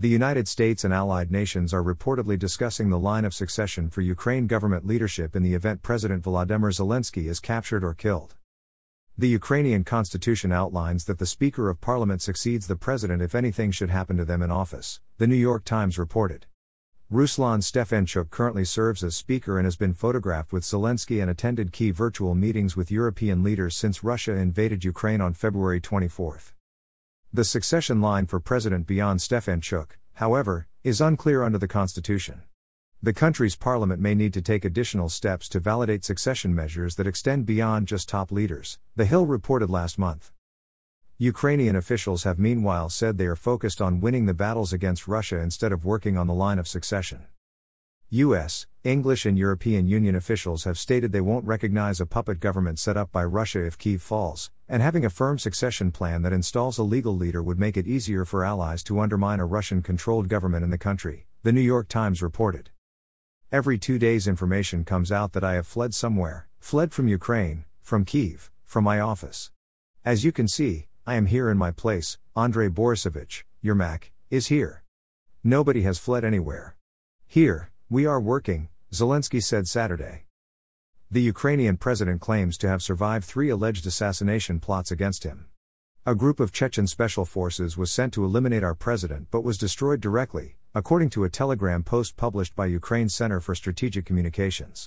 The United States and allied nations are reportedly discussing the line of succession for Ukraine government leadership in the event President Volodymyr Zelensky is captured or killed. The Ukrainian constitution outlines that the Speaker of Parliament succeeds the President if anything should happen to them in office, the New York Times reported. Ruslan Stefanchuk currently serves as Speaker and has been photographed with Zelensky and attended key virtual meetings with European leaders since Russia invaded Ukraine on February 24. The succession line for president beyond Stefanchuk, however, is unclear under the constitution. The country's parliament may need to take additional steps to validate succession measures that extend beyond just top leaders, The Hill reported last month. Ukrainian officials have meanwhile said they are focused on winning the battles against Russia instead of working on the line of succession. US, English, and European Union officials have stated they won't recognize a puppet government set up by Russia if Kiev falls, and having a firm succession plan that installs a legal leader would make it easier for allies to undermine a Russian controlled government in the country, the New York Times reported. Every two days, information comes out that I have fled somewhere, fled from Ukraine, from Kiev, from my office. As you can see, I am here in my place, Andrei Borisovich, Yermak, is here. Nobody has fled anywhere. Here, we are working, Zelensky said Saturday. The Ukrainian president claims to have survived three alleged assassination plots against him. A group of Chechen special forces was sent to eliminate our president but was destroyed directly, according to a telegram post published by Ukraine's Center for Strategic Communications.